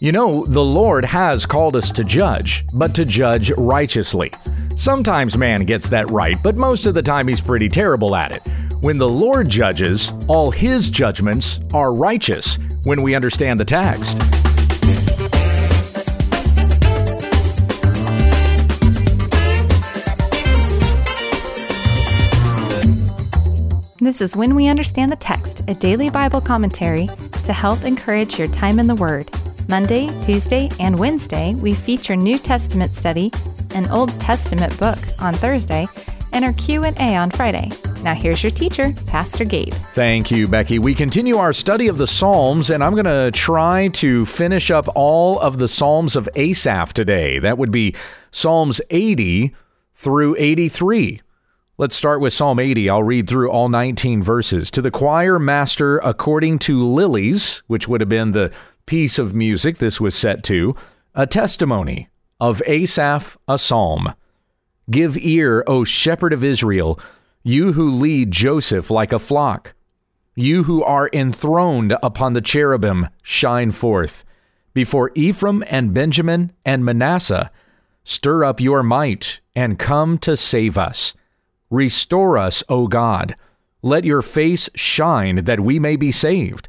You know, the Lord has called us to judge, but to judge righteously. Sometimes man gets that right, but most of the time he's pretty terrible at it. When the Lord judges, all his judgments are righteous when we understand the text. This is When We Understand the Text, a daily Bible commentary to help encourage your time in the Word. Monday, Tuesday, and Wednesday, we feature New Testament study, an Old Testament book on Thursday, and our Q&A on Friday. Now here's your teacher, Pastor Gabe. Thank you, Becky. We continue our study of the Psalms, and I'm going to try to finish up all of the Psalms of Asaph today. That would be Psalms 80 through 83. Let's start with Psalm 80. I'll read through all 19 verses. To the choir master, according to lilies, which would have been the piece of music this was set to, a testimony of Asaph, a psalm. Give ear, O shepherd of Israel, you who lead Joseph like a flock. You who are enthroned upon the cherubim, shine forth. Before Ephraim and Benjamin and Manasseh, stir up your might and come to save us. Restore us, O God. Let your face shine that we may be saved.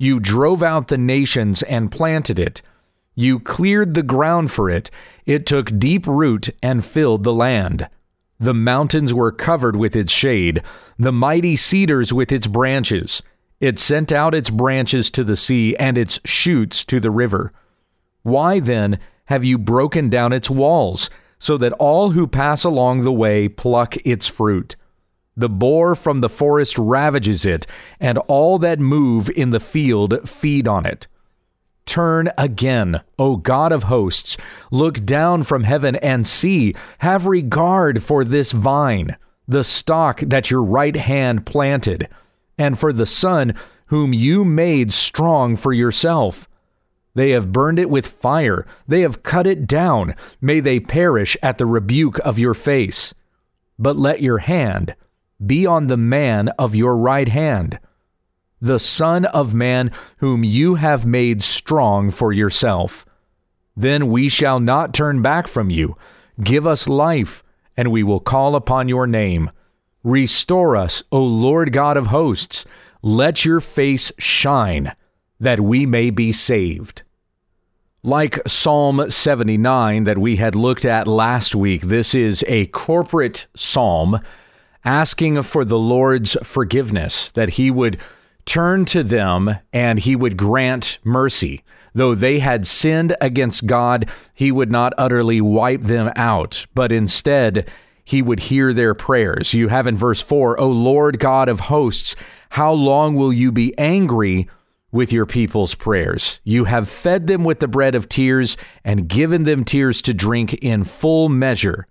You drove out the nations and planted it. You cleared the ground for it. It took deep root and filled the land. The mountains were covered with its shade, the mighty cedars with its branches. It sent out its branches to the sea and its shoots to the river. Why then have you broken down its walls? so that all who pass along the way pluck its fruit. The boar from the forest ravages it, and all that move in the field feed on it. Turn again, O God of hosts, look down from heaven and see, have regard for this vine, the stock that your right hand planted, and for the son whom you made strong for yourself. They have burned it with fire. They have cut it down. May they perish at the rebuke of your face. But let your hand be on the man of your right hand, the Son of Man whom you have made strong for yourself. Then we shall not turn back from you. Give us life, and we will call upon your name. Restore us, O Lord God of hosts. Let your face shine that we may be saved. Like Psalm 79 that we had looked at last week, this is a corporate psalm asking for the Lord's forgiveness, that he would turn to them and he would grant mercy. Though they had sinned against God, he would not utterly wipe them out, but instead, he would hear their prayers. You have in verse 4, O Lord God of hosts, how long will you be angry with your people's prayers. You have fed them with the bread of tears and given them tears to drink in full measure.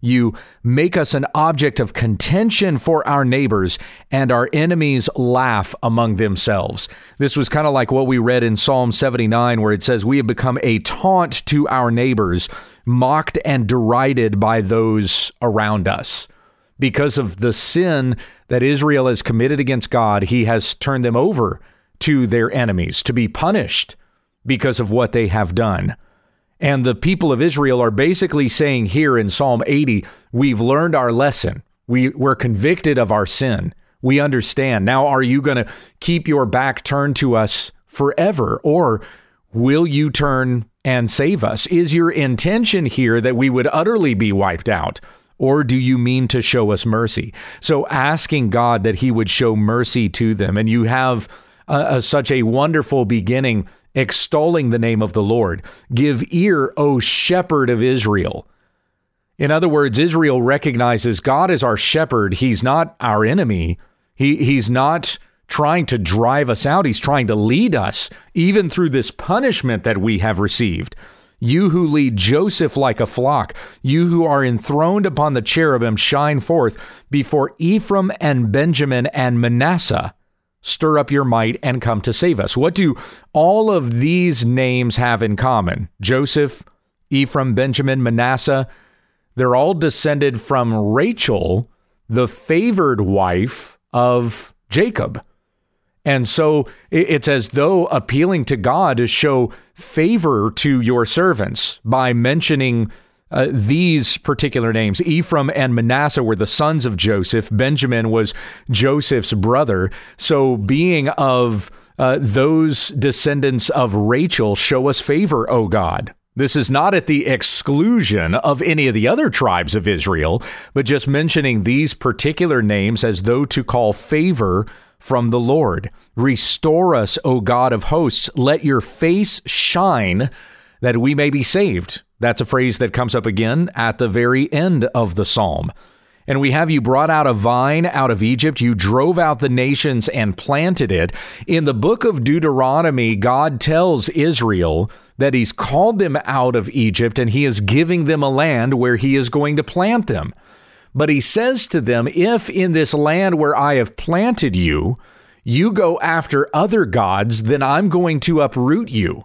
You make us an object of contention for our neighbors, and our enemies laugh among themselves. This was kind of like what we read in Psalm 79, where it says, We have become a taunt to our neighbors, mocked and derided by those around us. Because of the sin that Israel has committed against God, he has turned them over to their enemies, to be punished because of what they have done. And the people of Israel are basically saying here in Psalm 80, we've learned our lesson. We, we're convicted of our sin. We understand. Now, are you going to keep your back turned to us forever? Or will you turn and save us? Is your intention here that we would utterly be wiped out? Or do you mean to show us mercy? So, asking God that He would show mercy to them. And you have uh, such a wonderful beginning extolling the name of the Lord. Give ear, O shepherd of Israel. In other words, Israel recognizes God as our shepherd. He's not our enemy. He, he's not trying to drive us out. He's trying to lead us, even through this punishment that we have received. You who lead Joseph like a flock, you who are enthroned upon the cherubim, shine forth before Ephraim and Benjamin and Manasseh. Stir up your might and come to save us. What do all of these names have in common? Joseph, Ephraim, Benjamin, Manasseh. They're all descended from Rachel, the favored wife of Jacob. And so it's as though appealing to God to show favor to your servants by mentioning uh, these particular names. Ephraim and Manasseh were the sons of Joseph. Benjamin was Joseph's brother. So, being of uh, those descendants of Rachel, show us favor, O God. This is not at the exclusion of any of the other tribes of Israel, but just mentioning these particular names as though to call favor from the Lord. Restore us, O God of hosts. Let your face shine that we may be saved. That's a phrase that comes up again at the very end of the psalm. And we have you brought out a vine out of Egypt. You drove out the nations and planted it. In the book of Deuteronomy, God tells Israel that he's called them out of Egypt and he is giving them a land where he is going to plant them. But he says to them, If in this land where I have planted you, you go after other gods, then I'm going to uproot you.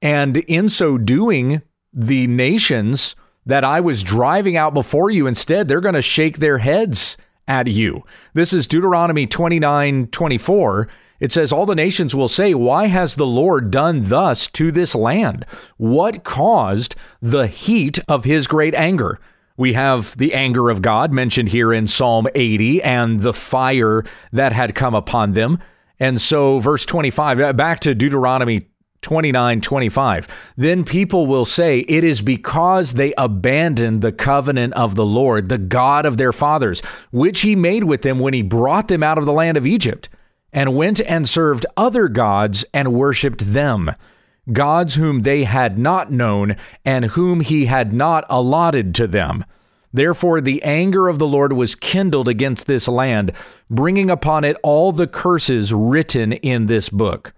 And in so doing, the nations that I was driving out before you, instead, they're going to shake their heads at you. This is Deuteronomy 29 24. It says, All the nations will say, Why has the Lord done thus to this land? What caused the heat of his great anger? We have the anger of God mentioned here in Psalm 80 and the fire that had come upon them. And so, verse 25, uh, back to Deuteronomy 29 25. Then people will say, It is because they abandoned the covenant of the Lord, the God of their fathers, which he made with them when he brought them out of the land of Egypt, and went and served other gods and worshiped them gods whom they had not known and whom he had not allotted to them. Therefore, the anger of the Lord was kindled against this land, bringing upon it all the curses written in this book.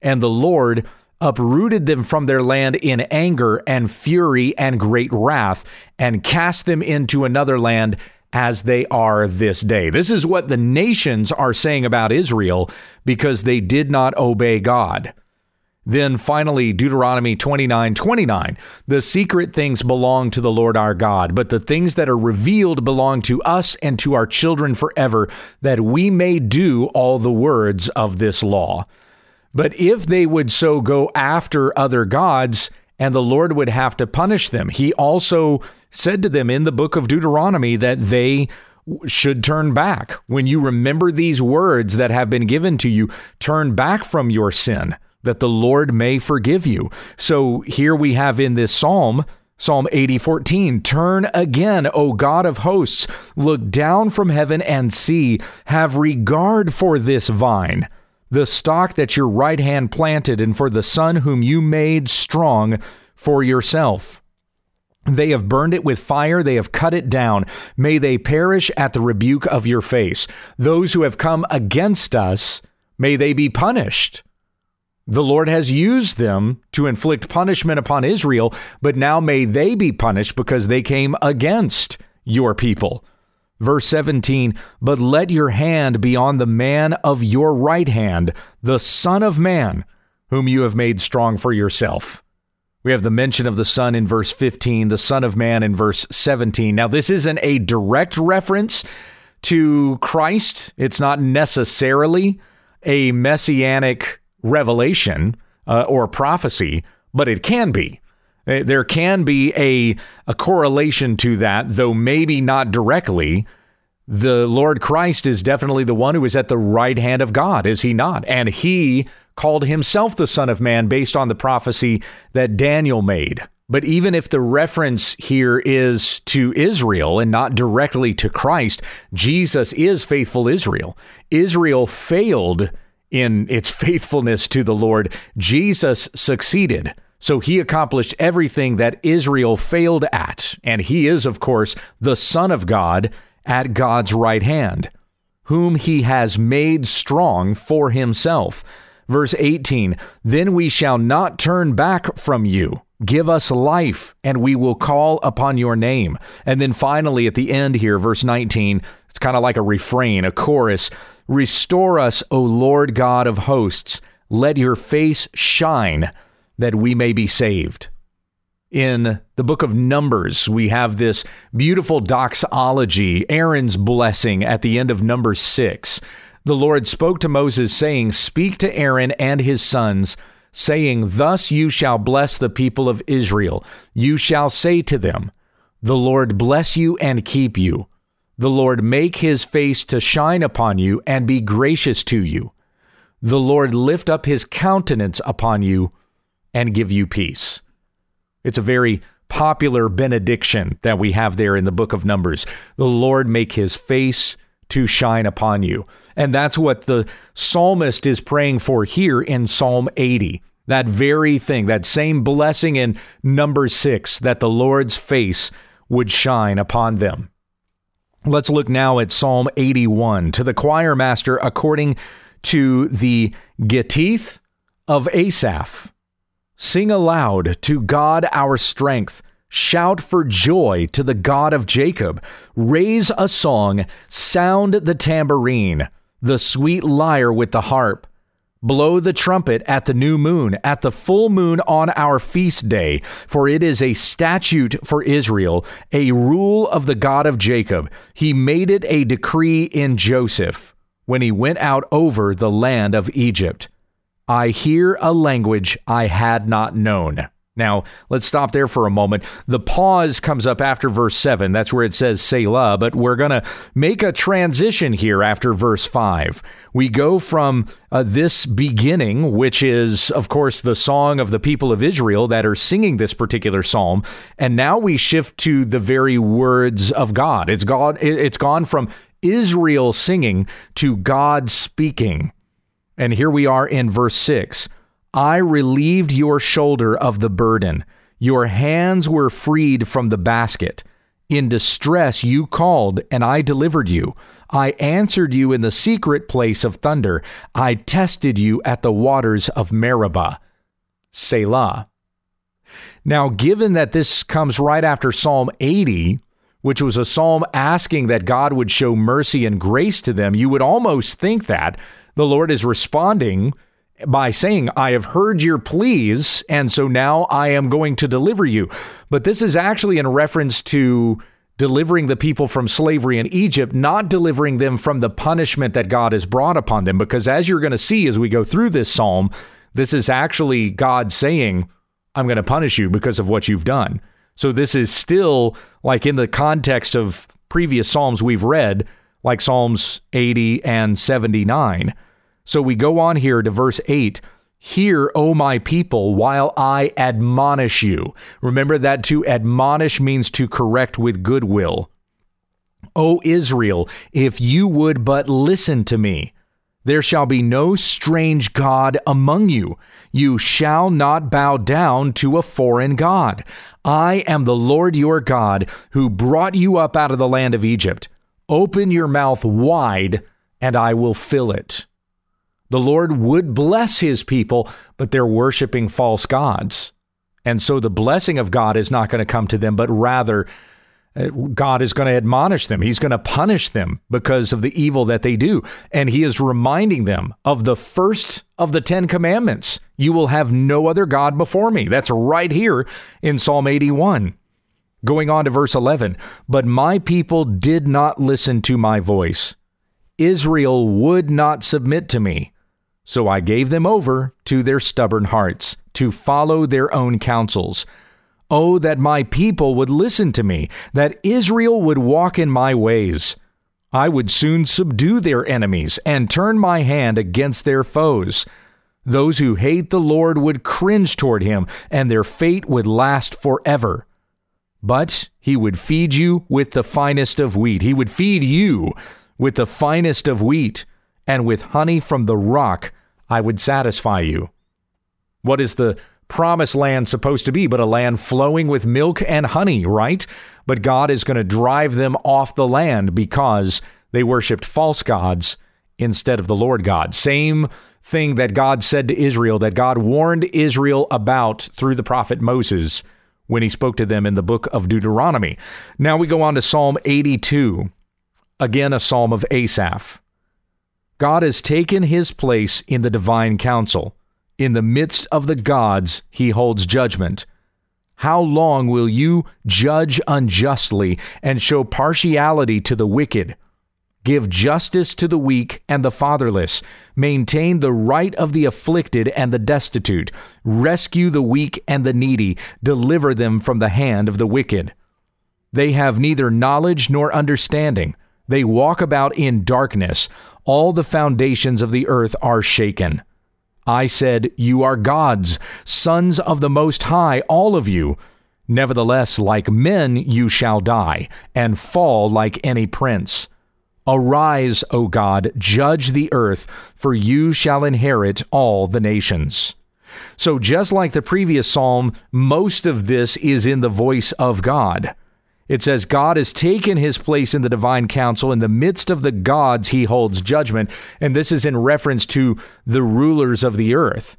And the Lord uprooted them from their land in anger and fury and great wrath, and cast them into another land as they are this day. This is what the nations are saying about Israel because they did not obey God. Then finally, Deuteronomy 29 29. The secret things belong to the Lord our God, but the things that are revealed belong to us and to our children forever, that we may do all the words of this law. But if they would so go after other gods, and the Lord would have to punish them, he also said to them in the book of Deuteronomy that they should turn back. When you remember these words that have been given to you, turn back from your sin that the Lord may forgive you. So here we have in this psalm, Psalm 80, 14, turn again, O God of hosts, look down from heaven and see, have regard for this vine, the stock that your right hand planted, and for the son whom you made strong for yourself. They have burned it with fire, they have cut it down. May they perish at the rebuke of your face. Those who have come against us, may they be punished. The Lord has used them to inflict punishment upon Israel, but now may they be punished because they came against your people. Verse 17, but let your hand be on the man of your right hand, the Son of Man, whom you have made strong for yourself. We have the mention of the Son in verse 15, the Son of Man in verse 17. Now, this isn't a direct reference to Christ, it's not necessarily a messianic revelation uh, or prophecy, but it can be. Uh, there can be a, a correlation to that, though maybe not directly. The Lord Christ is definitely the one who is at the right hand of God, is he not? And he called himself the Son of Man based on the prophecy that Daniel made. But even if the reference here is to Israel and not directly to Christ, Jesus is faithful Israel. Israel failed in its faithfulness to the Lord, Jesus succeeded. So he accomplished everything that Israel failed at. And he is, of course, the Son of God at God's right hand, whom he has made strong for himself. Verse 18 Then we shall not turn back from you. Give us life, and we will call upon your name. And then finally, at the end here, verse 19, it's kind of like a refrain, a chorus Restore us, O Lord God of hosts. Let your face shine that we may be saved. In the book of Numbers, we have this beautiful doxology, Aaron's blessing at the end of number six. The Lord spoke to Moses, saying, Speak to Aaron and his sons, saying, Thus you shall bless the people of Israel. You shall say to them, The Lord bless you and keep you. The Lord make his face to shine upon you and be gracious to you. The Lord lift up his countenance upon you and give you peace. It's a very popular benediction that we have there in the book of Numbers. The Lord make his face to shine upon you. And that's what the psalmist is praying for here in Psalm 80. That very thing, that same blessing in number six, that the Lord's face would shine upon them. Let's look now at Psalm 81 to the choir master according to the Gittith of Asaph. Sing aloud to God our strength. Shout for joy to the God of Jacob. Raise a song. Sound the tambourine, the sweet lyre with the harp. Blow the trumpet at the new moon, at the full moon on our feast day, for it is a statute for Israel, a rule of the God of Jacob. He made it a decree in Joseph when he went out over the land of Egypt. I hear a language I had not known. Now, let's stop there for a moment. The pause comes up after verse 7. That's where it says Selah, but we're going to make a transition here after verse 5. We go from uh, this beginning, which is, of course, the song of the people of Israel that are singing this particular psalm, and now we shift to the very words of God. It's God it's gone from Israel singing to God speaking. And here we are in verse 6. I relieved your shoulder of the burden. Your hands were freed from the basket. In distress you called, and I delivered you. I answered you in the secret place of thunder. I tested you at the waters of Meribah. Selah. Now, given that this comes right after Psalm 80, which was a psalm asking that God would show mercy and grace to them, you would almost think that the Lord is responding by saying, I have heard your pleas, and so now I am going to deliver you. But this is actually in reference to delivering the people from slavery in Egypt, not delivering them from the punishment that God has brought upon them. Because as you're going to see as we go through this psalm, this is actually God saying, I'm going to punish you because of what you've done. So this is still like in the context of previous psalms we've read, like Psalms 80 and 79. So we go on here to verse 8. Hear, O my people, while I admonish you. Remember that to admonish means to correct with goodwill. O Israel, if you would but listen to me, there shall be no strange God among you. You shall not bow down to a foreign God. I am the Lord your God, who brought you up out of the land of Egypt. Open your mouth wide, and I will fill it. The Lord would bless his people, but they're worshiping false gods. And so the blessing of God is not going to come to them, but rather uh, God is going to admonish them. He's going to punish them because of the evil that they do. And he is reminding them of the first of the 10 commandments. You will have no other God before me. That's right here in Psalm 81. Going on to verse 11. But my people did not listen to my voice. Israel would not submit to me. So I gave them over to their stubborn hearts, to follow their own counsels. Oh, that my people would listen to me, that Israel would walk in my ways. I would soon subdue their enemies and turn my hand against their foes. Those who hate the Lord would cringe toward him, and their fate would last forever. But he would feed you with the finest of wheat. He would feed you with the finest of wheat and with honey from the rock I would satisfy you. What is the promised land supposed to be but a land flowing with milk and honey, right? But God is going to drive them off the land because they worshiped false gods instead of the Lord God. Same thing that God said to Israel, that God warned Israel about through the prophet Moses when he spoke to them in the book of Deuteronomy. Now we go on to Psalm 82, again, a psalm of Asaph. God has taken his place in the divine council. In the midst of the gods, he holds judgment. How long will you judge unjustly and show partiality to the wicked? Give justice to the weak and the fatherless. Maintain the right of the afflicted and the destitute. Rescue the weak and the needy. Deliver them from the hand of the wicked. They have neither knowledge nor understanding. They walk about in darkness. All the foundations of the earth are shaken. I said, You are gods, sons of the Most High, all of you. Nevertheless, like men you shall die, and fall like any prince. Arise, O God, judge the earth, for you shall inherit all the nations. So, just like the previous psalm, most of this is in the voice of God. It says, God has taken his place in the divine council. In the midst of the gods, he holds judgment. And this is in reference to the rulers of the earth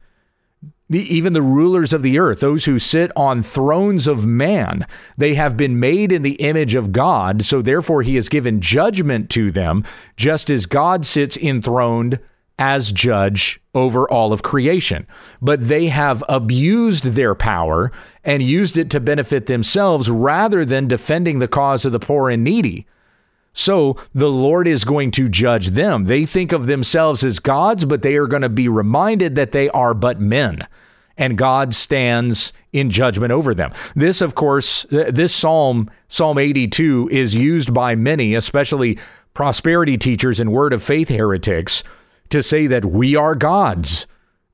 even the rulers of the earth, those who sit on thrones of man, they have been made in the image of God. So therefore, he has given judgment to them, just as God sits enthroned as judge over all of creation. But they have abused their power and used it to benefit themselves rather than defending the cause of the poor and needy. So the Lord is going to judge them. They think of themselves as gods, but they are going to be reminded that they are but men. And God stands in judgment over them. This, of course, this psalm, Psalm 82, is used by many, especially prosperity teachers and word of faith heretics, to say that we are gods.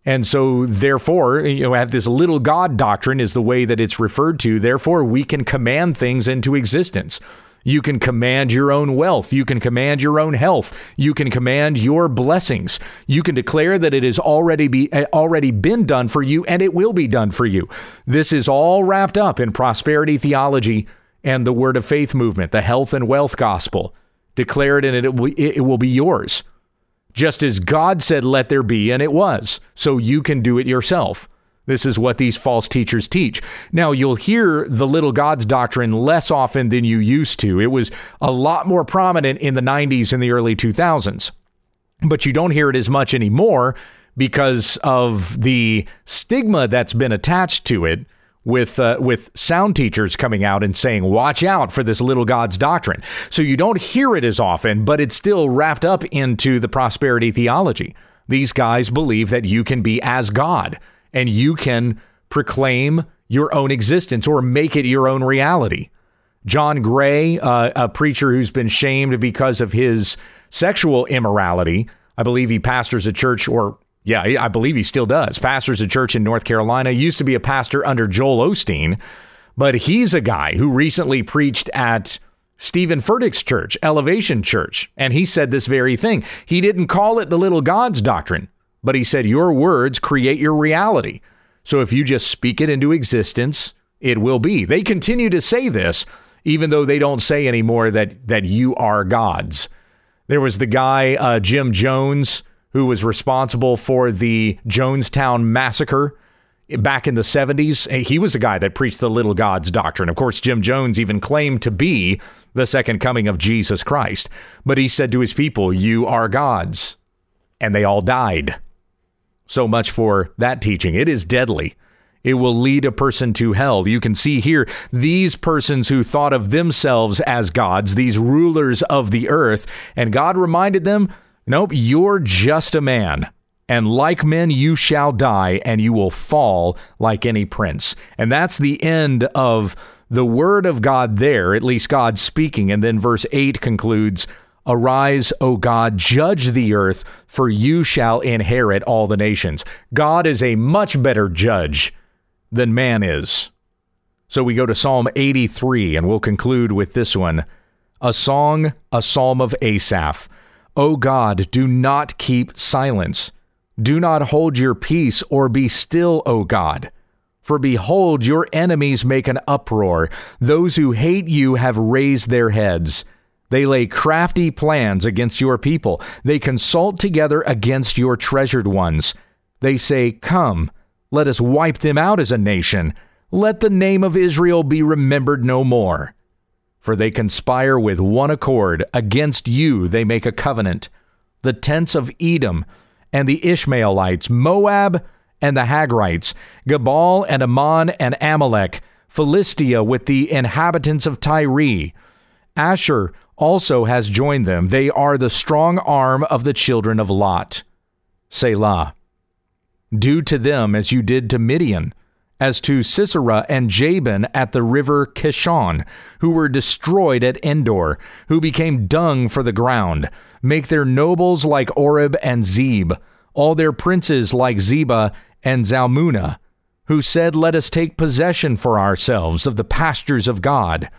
And so, therefore, you know, have this little God doctrine is the way that it's referred to. Therefore, we can command things into existence. You can command your own wealth. You can command your own health. You can command your blessings. You can declare that it has already be eh, already been done for you and it will be done for you. This is all wrapped up in prosperity theology and the word of faith movement, the health and wealth gospel. Declare it and it will, it will be yours. Just as God said, let there be, and it was. So you can do it yourself. This is what these false teachers teach. Now, you'll hear the little gods doctrine less often than you used to. It was a lot more prominent in the 90s and the early 2000s, but you don't hear it as much anymore because of the stigma that's been attached to it with uh, with sound teachers coming out and saying watch out for this little god's doctrine so you don't hear it as often but it's still wrapped up into the prosperity theology these guys believe that you can be as god and you can proclaim your own existence or make it your own reality. John Gray, uh, a preacher who's been shamed because of his sexual immorality, I believe he pastors a church, or yeah, I believe he still does, pastors a church in North Carolina. Used to be a pastor under Joel Osteen, but he's a guy who recently preached at Stephen Furtick's church, Elevation Church, and he said this very thing. He didn't call it the little gods doctrine. But he said, Your words create your reality. So if you just speak it into existence, it will be. They continue to say this, even though they don't say anymore that, that you are gods. There was the guy, uh, Jim Jones, who was responsible for the Jonestown massacre back in the 70s. He was a guy that preached the little gods doctrine. Of course, Jim Jones even claimed to be the second coming of Jesus Christ. But he said to his people, You are gods. And they all died. So much for that teaching. It is deadly. It will lead a person to hell. You can see here these persons who thought of themselves as gods, these rulers of the earth, and God reminded them, Nope, you're just a man. And like men, you shall die, and you will fall like any prince. And that's the end of the word of God there, at least God speaking. And then verse 8 concludes Arise, O God, judge the earth, for you shall inherit all the nations. God is a much better judge than man is. So we go to Psalm 83, and we'll conclude with this one a song, a psalm of Asaph. O God, do not keep silence. Do not hold your peace or be still, O God. For behold, your enemies make an uproar. Those who hate you have raised their heads. They lay crafty plans against your people. They consult together against your treasured ones. They say, Come, let us wipe them out as a nation. Let the name of Israel be remembered no more. For they conspire with one accord. Against you they make a covenant. The tents of Edom and the Ishmaelites, Moab and the Hagrites, Gebal and Ammon and Amalek, Philistia with the inhabitants of Tyre. Asshur also has joined them. They are the strong arm of the children of Lot. Selah. Do to them as you did to Midian, as to Sisera and Jabin at the river Kishon, who were destroyed at Endor, who became dung for the ground. Make their nobles like Oreb and Zeb, all their princes like Zebah and Zalmunna, who said, Let us take possession for ourselves of the pastures of God.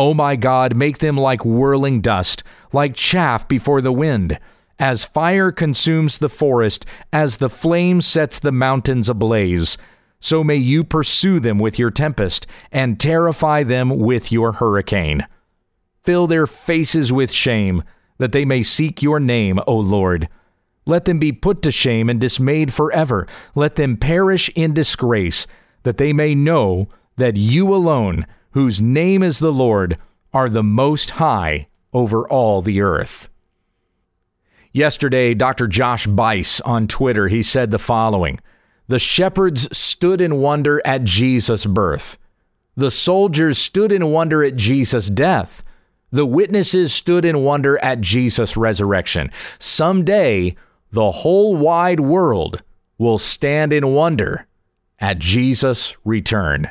O my God, make them like whirling dust, like chaff before the wind. As fire consumes the forest, as the flame sets the mountains ablaze, so may you pursue them with your tempest and terrify them with your hurricane. Fill their faces with shame, that they may seek your name, O Lord. Let them be put to shame and dismayed forever. Let them perish in disgrace, that they may know that you alone, whose name is the Lord, are the most high over all the earth. Yesterday, Dr. Josh Buice on Twitter, he said the following The shepherds stood in wonder at Jesus' birth. The soldiers stood in wonder at Jesus' death. The witnesses stood in wonder at Jesus' resurrection. Someday, the whole wide world will stand in wonder at Jesus' return.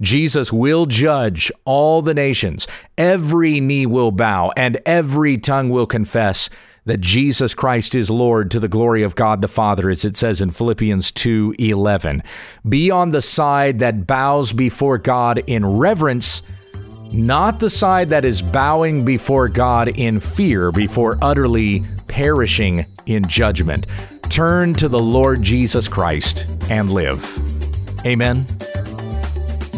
Jesus will judge all the nations. Every knee will bow and every tongue will confess that Jesus Christ is Lord to the glory of God the Father as it says in Philippians 2:11. Be on the side that bows before God in reverence, not the side that is bowing before God in fear before utterly perishing in judgment. Turn to the Lord Jesus Christ and live. Amen.